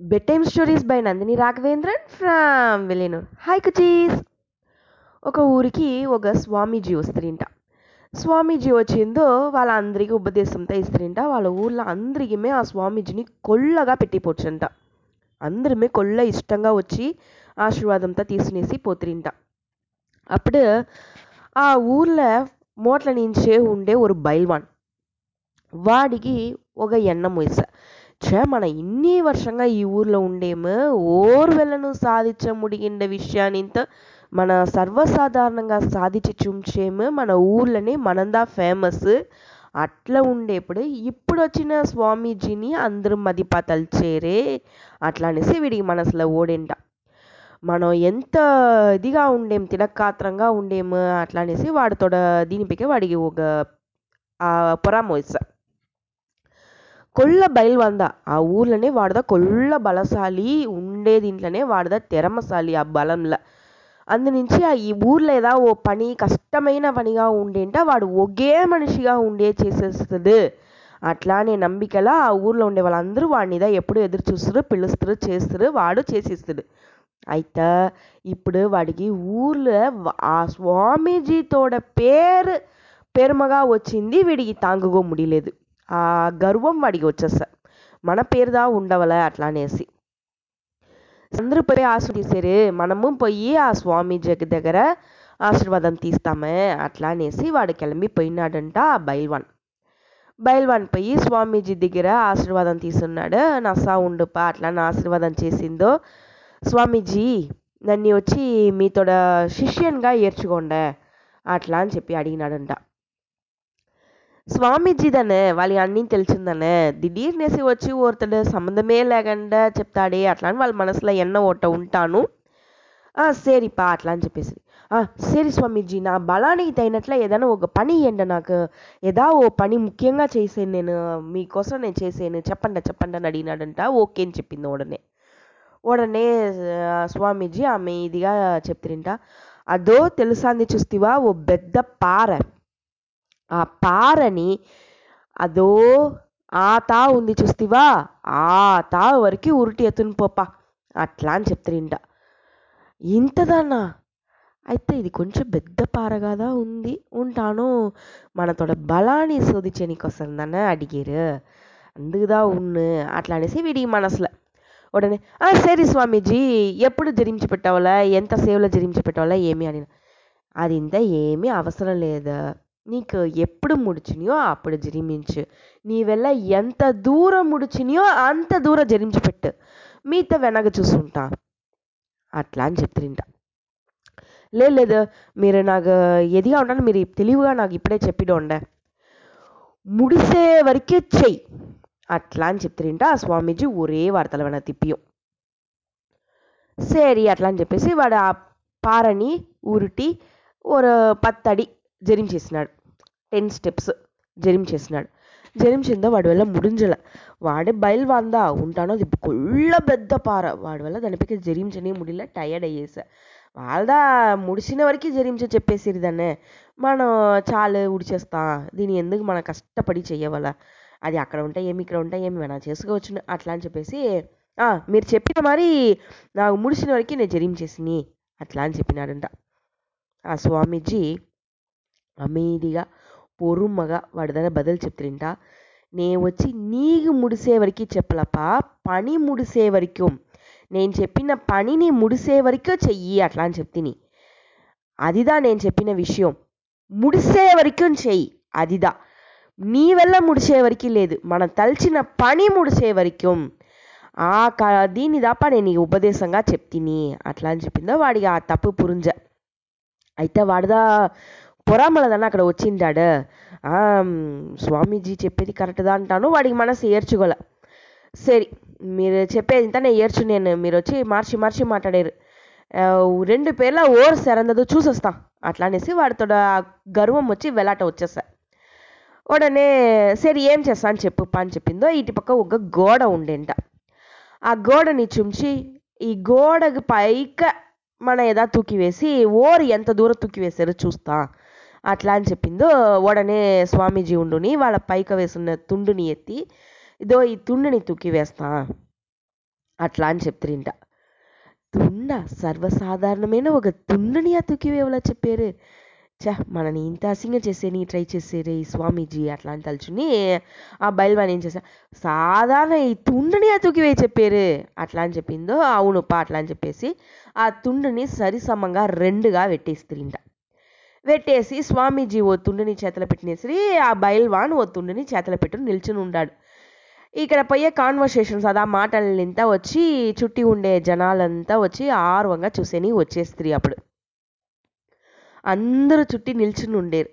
Bed stories by Nandini Raghavendran from Villenur hi cuties ఒక ఊరికి ఒక స్వామీజీ వస్తారింట. స్వామీజీ వచ్చిందో వాళ్ళందరికీ ఉపదేశంతో ఇస్తారింట. వాళ్ళ ఊర్లో అందరికీ ఆ స్వామీజీని కొల్లగా పెట్టిపోవచ్చంట అందరమే కొల్ల ఇష్టంగా వచ్చి ఆశీర్వాదంతో తీసుకునేసి పోతురింట. అప్పుడు ఆ ఊర్లో మోట్ల నుంచే ఉండే ఒక బైల్వాన్. వాడికి ఒక ఎన్నం వయసు ఛే మన ఇన్ని వర్షంగా ఈ ఊర్లో ఉండేము ఓర్వెలను సాధించ ముడిగిండ విషయాన్నింత మన సర్వసాధారణంగా సాధించి చూంచేము మన ఊర్లోనే మనందా ఫేమస్ అట్లా ఉండేప్పుడు ఇప్పుడు వచ్చిన స్వామీజీని అందరూ మదిపా తలిచేరే అట్లా అనేసి వీడికి మనసులో ఓడేంట. మనం ఎంత ఇదిగా ఉండేం తినకాత్రంగా ఉండేము అట్లా అనేసి వాడితోడ దీనిపైకి వాడికి ఒక పొరామోయిస్తా కొల్ల బయల్వంద. ఆ ఊర్లోనే వాడదా కొల్ల బలశాలి ఉండే దీంట్లోనే వాడదా తెరమశాలి ఆ బలంలో. అందునుంచి ఆ ఈ ఊర్లో ఏదా ఓ పని కష్టమైన పనిగా ఉండేంట వాడు ఒకే మనిషిగా ఉండే చేసేస్తుంది. అట్లానే నమ్మికలా ఆ ఊర్లో ఉండే వాళ్ళందరూ వాడినిదా ఎప్పుడు ఎదురు చూస్తారు పిలుస్తారు చేస్తారు వాడు చేసిస్తాడు. అయితే ఇప్పుడు వాడికి ఊర్లో ఆ స్వామీజీతోడ పేరు పెరుమగా వచ్చింది వీడికి తాంగుగో ముడిలేదు ఆ గర్వం వాడికి వచ్చేస్తారు మన పేరుదా ఉండవలే అట్లా అనేసి అందరూ పోయి ఆశ మనము పోయి ఆ స్వామి దగ్గర ఆశీర్వాదం తీస్తామే అట్లా అనేసి వాడు వెళ్ళిపోయినాడంట ఆ బైల్వాన్. బయల్వాన్ పోయి స్వామీజీ దగ్గర ఆశీర్వాదం తీసున్నాడు నా ఉండుపా అట్లా నా ఆశీర్వాదం చేసిందో స్వామీజీ నన్ను వచ్చి మీతోడ శిష్యునిగా ఏర్చుకోండి అట్లా అని చెప్పి అడిగినాడంట. స్వామీజీ దానే వాళ్ళ అన్నీ తెలిసిందనే దిడీర్నేసి వచ్చి ఒరుతడు సంబంధమే లేకుండా చెప్తాడే అట్లా అని వాళ్ళ మనసులో ఎన్న ఓట ఉంటాను. సరిపా అట్లా అని చెప్పేసి. సరి స్వామీజీ నా బలానికి తగినట్ల ఏదైనా ఒక పని ఇవ్వండి నాకు. ఏదా ఓ పని ముఖ్యంగా చేసాను నేను మీకోసం నేను చేసాను చెప్పండి చెప్పండి అని అడిగినాడంట. ఓకే అని చెప్పింది ఉడనే ఉడనే స్వామీజీ ఆమె ఇదిగా చెప్తిరింట. అదో తెలుసాంది చూస్తివా ఓ పెద్ద పార. ఆ పారని అదో ఆ తా ఉంది చూస్తివా? ఆ తా వరకు ఉరుటి ఎత్తుని పోపా. అట్లా అని చెప్తారింట. ఇంతదానా? అయితే ఇది కొంచెం పెద్ద పారగాదా ఉంది. ఉంటాను. మనతోడ బలాన్ని శోధించనీకొస్తుందని అడిగారు. అందుకుదా ఉన్ను. అట్లా అనేసి వీడి మనసులో ఉడనే సరే స్వామీజీ ఎప్పుడు జరించి పెట్టావాలా? ఎంత సేవలో జరించి పెట్టావాలా? ఏమి అని అది ఇంత ఏమీ అవసరం లేదు. నీకు ఎప్పుడు ముడిచినాయో అప్పుడు జరిమించు. నీ వల్ల ఎంత దూరం ముడిచినాయో అంత దూరం జరిమించి పెట్టు. మీతో వెనక చూసుంటా. అట్లా అని చెప్తారింట లేదు మీరు నాకు ఎదిగా ఉండాలి మీరు తెలివిగా నాకు ఇప్పుడే చెప్పిడోండే ముడిసే వరకే చెయ్యి. అట్లా అని చెప్తారింట ఆ స్వామీజీ ఒరే వార్తలు వెన తిప్పియం. సరి అట్లా అని చెప్పేసి వాడు ఆ పారని ఉరిటి ఒక పత్తడి జరించేసినాడు టెన్ స్టెప్స్ జరించేసినాడు జరించిందో వాడి వల్ల ముడింజల. వాడే బయలువాందా? ఉంటానో అది కొల్ల పెద్ద పార. వాడి వల్ల దానిపైకి జరించని ముడిల టయర్డ్ అయ్యేసా. వాళ్ళదా ముడిసిన వరకు జరించ చెప్పేసిరి దాన్నే. మనం చాలు ఉడిచేస్తా దీని ఎందుకు మనం కష్టపడి చెయ్యవల? అది అక్కడ ఉంటే ఏమి ఇక్కడ ఉంటే ఏమి మనం చేసుకోవచ్చు అట్లా అని చెప్పేసి మీరు చెప్పిన మరి నాకు ముడిసిన వరకు నేను జరించేసిని అట్లా అని చెప్పినాడంట. ఆ స్వామీజీ అమీదిగా పొరుమ్మగా వాడి దగ్గర బదులు చెప్తారింట నే వచ్చి నీకు ముడిసే వరకు చెప్పలపా పని ముడిసే వరకు నేను చెప్పిన పనిని ముడిసే వరకు చెయ్యి అట్లా అని చెప్తిని అదిదా నేను చెప్పిన విషయం ముడిసే వరకు చెయ్యి అదిదా నీ వల్ల ముడిసే వరకు లేదు మనం తలిచిన పని ముడిసే వరకు ఆ క దీని దాపా నేను నీకు ఉపదేశంగా చెప్తిని అట్లా అని చెప్పిందో వాడికి ఆ తప్పు పురుంజ అయితే వాడిదా పొరామలదన్న అక్కడ వచ్చిండాడు స్వామీజీ చెప్పేది కరెక్ట్దా అంటాను వాడికి మనసు ఏర్చుకోలే సరి మీరు చెప్పేది ఇంతనే నేను ఏర్చు నేను మీరు వచ్చి మార్చి మార్చి మాట్లాడారు. రెండు పేర్ల ఓర్ సరందదు చూసొస్తా అట్లా అనేసి వాడితో గర్వం వచ్చి వెలాట వచ్చేసా ఉడనే సరి ఏం చేస్తా అని చెప్పు అని చెప్పిందో ఇటు పక్క ఒక గోడ ఉండేంట. ఆ గోడని చుంచి ఈ గోడకు పైక మన ఏదా తూకి వేసి ఓరు ఎంత దూరం తూకి వేసారో చూస్తా. అట్లా అని చెప్పిందో ఉడనే స్వామీజీ ఉండుని వాళ్ళ పైక వేసున్న తుండుని ఎత్తి ఇదో ఈ తుండుని తూకి వేస్తా అట్లా అని చెప్తురింట. తుండ సర్వసాధారణమైన ఒక తుండుని ఆ తూకివేవలా చెప్పారు. చా మనని ఇంత అసింగం చేసేని ట్రై చేసేరే ఈ స్వామీజీ అట్లా అని తలుచుని ఆ బయలువాణి ఏం చేశా సాధారణ ఈ తుండని ఆ తూకివే చెప్పారు అట్లా అని చెప్పిందో అవునుప్ప అట్లా అని చెప్పేసి ఆ తుండుని సరిసమంగా రెండుగా పెట్టేస్తుంట పెట్టేసి స్వామీజీ ఓ తుండుని చేతల పెట్టినేసి ఆ బయల్వాన్ ఓ తుండుని చేతల పెట్టుని నిల్చుని ఉన్నాడు ఇక్కడ పోయే కాన్వర్సేషన్స్ అదా మాటలంతా వచ్చి చుట్టి ఉండే జనాలంతా వచ్చి ఆర్వంగా చూసేని వచ్చేస్త్రీ అప్పుడు. అందరూ చుట్టి నిల్చుని ఉండేరు.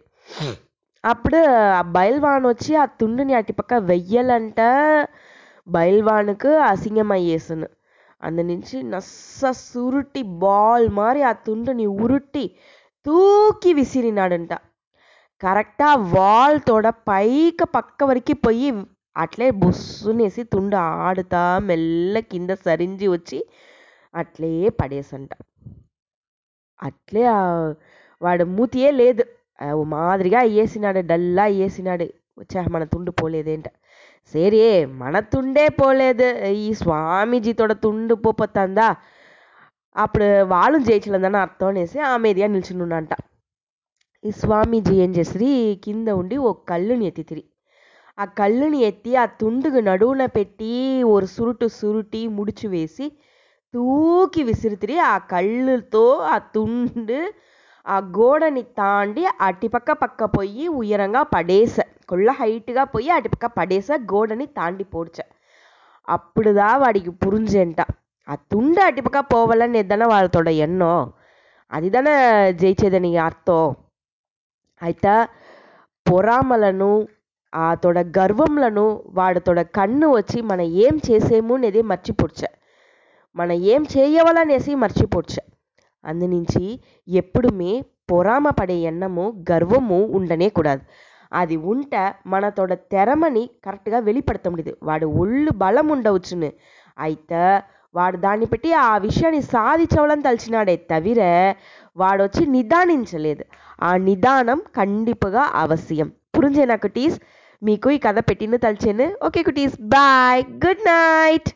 అప్పుడు ఆ బయల్వాన్ వచ్చి ఆ తుండుని అటుపక్క వెయ్యాలంట బయల్వానుకు అసింగం అయ్యేసును. అందు నుంచి నస్స సురుటి బాల్ మారి ఆ తుండుని ఉరుట్టి తూకి విసిరినాడంట. కరెక్టా వాల్ తోడ పైక పక్క వరకు పోయి అట్లే బుస్సునేసి తుండు ఆడుతా మెల్ల కింద సరించి వచ్చి అట్లే పడేసంట. అట్లే ఆ వాడు మూతియే లేదు. మాదిరిగా అయ్యేసినాడు డల్లా అయ్యేసినాడు. వచ్చా మన తుండు పోలేదేంట. సరే మన తుండే పోలేదు. ఈ స్వామీజీతోడ తుండు పోపోతుందా అప్పుడు వాళ్ళు జయించలేదని అర్థం అనేసి ఆమె ఎదిగా నిల్చునున్నంట ఈ స్వామీజీ ఏం చేసిరి కింద ఉండి ఒక కళ్ళుని ఎత్తితిరి ఆ కళ్ళుని ఎత్తి ఆ తుండుకు నడువున పెట్టి ఒక సురుటు సురుటి ముడిచి వేసి తూకి విసిరితిరి ఆ కళ్ళుతో ఆ తుండు ఆ గోడని తాండి అటుపక్క పక్క పోయి ఉయరంగా పడేస కొళ్ళ హైట్గా పోయి అటుపక్క పడేస గోడని తాండి పోడ్చ. అప్పుడుదా వాడికి పురుంజంట. ఆ తుండు అటుపక్క పోవాలని ఎద్దన వాళ్ళతోడ ఎన్నో అదిదాన జయించేదని అర్థం అయితే పొరామలను ఆ తోడ గర్వంలను వాడితోడ కన్ను వచ్చి మన ఏం చేసేము అనేది మర్చిపోడ్చ మన ఏం చేయవలనేసి మర్చిపోడ్చ అందునుంచి ఎప్పుడుమే పొరామ పడే ఎన్నము గర్వము ఉండనే కూడదు అది ఉంట మనతోడ తెరమని కరెక్ట్గా வெளிப்படுத்த వాడు ఒళ్ళు బలం ఉండవచ్చును అయితే వాడు దాన్ని పెట్టి ఆ విషయాన్ని సాధించవలని తలిచినాడే తవిర వాడొచ్చి నిదానించలేదు. ఆ నిదానం కండిపుగా అవశ్యం. పురుంజేనా కుటీస్ మీకు ఈ కథ పెట్టిన తలిచేను. Okay cuties bye good night!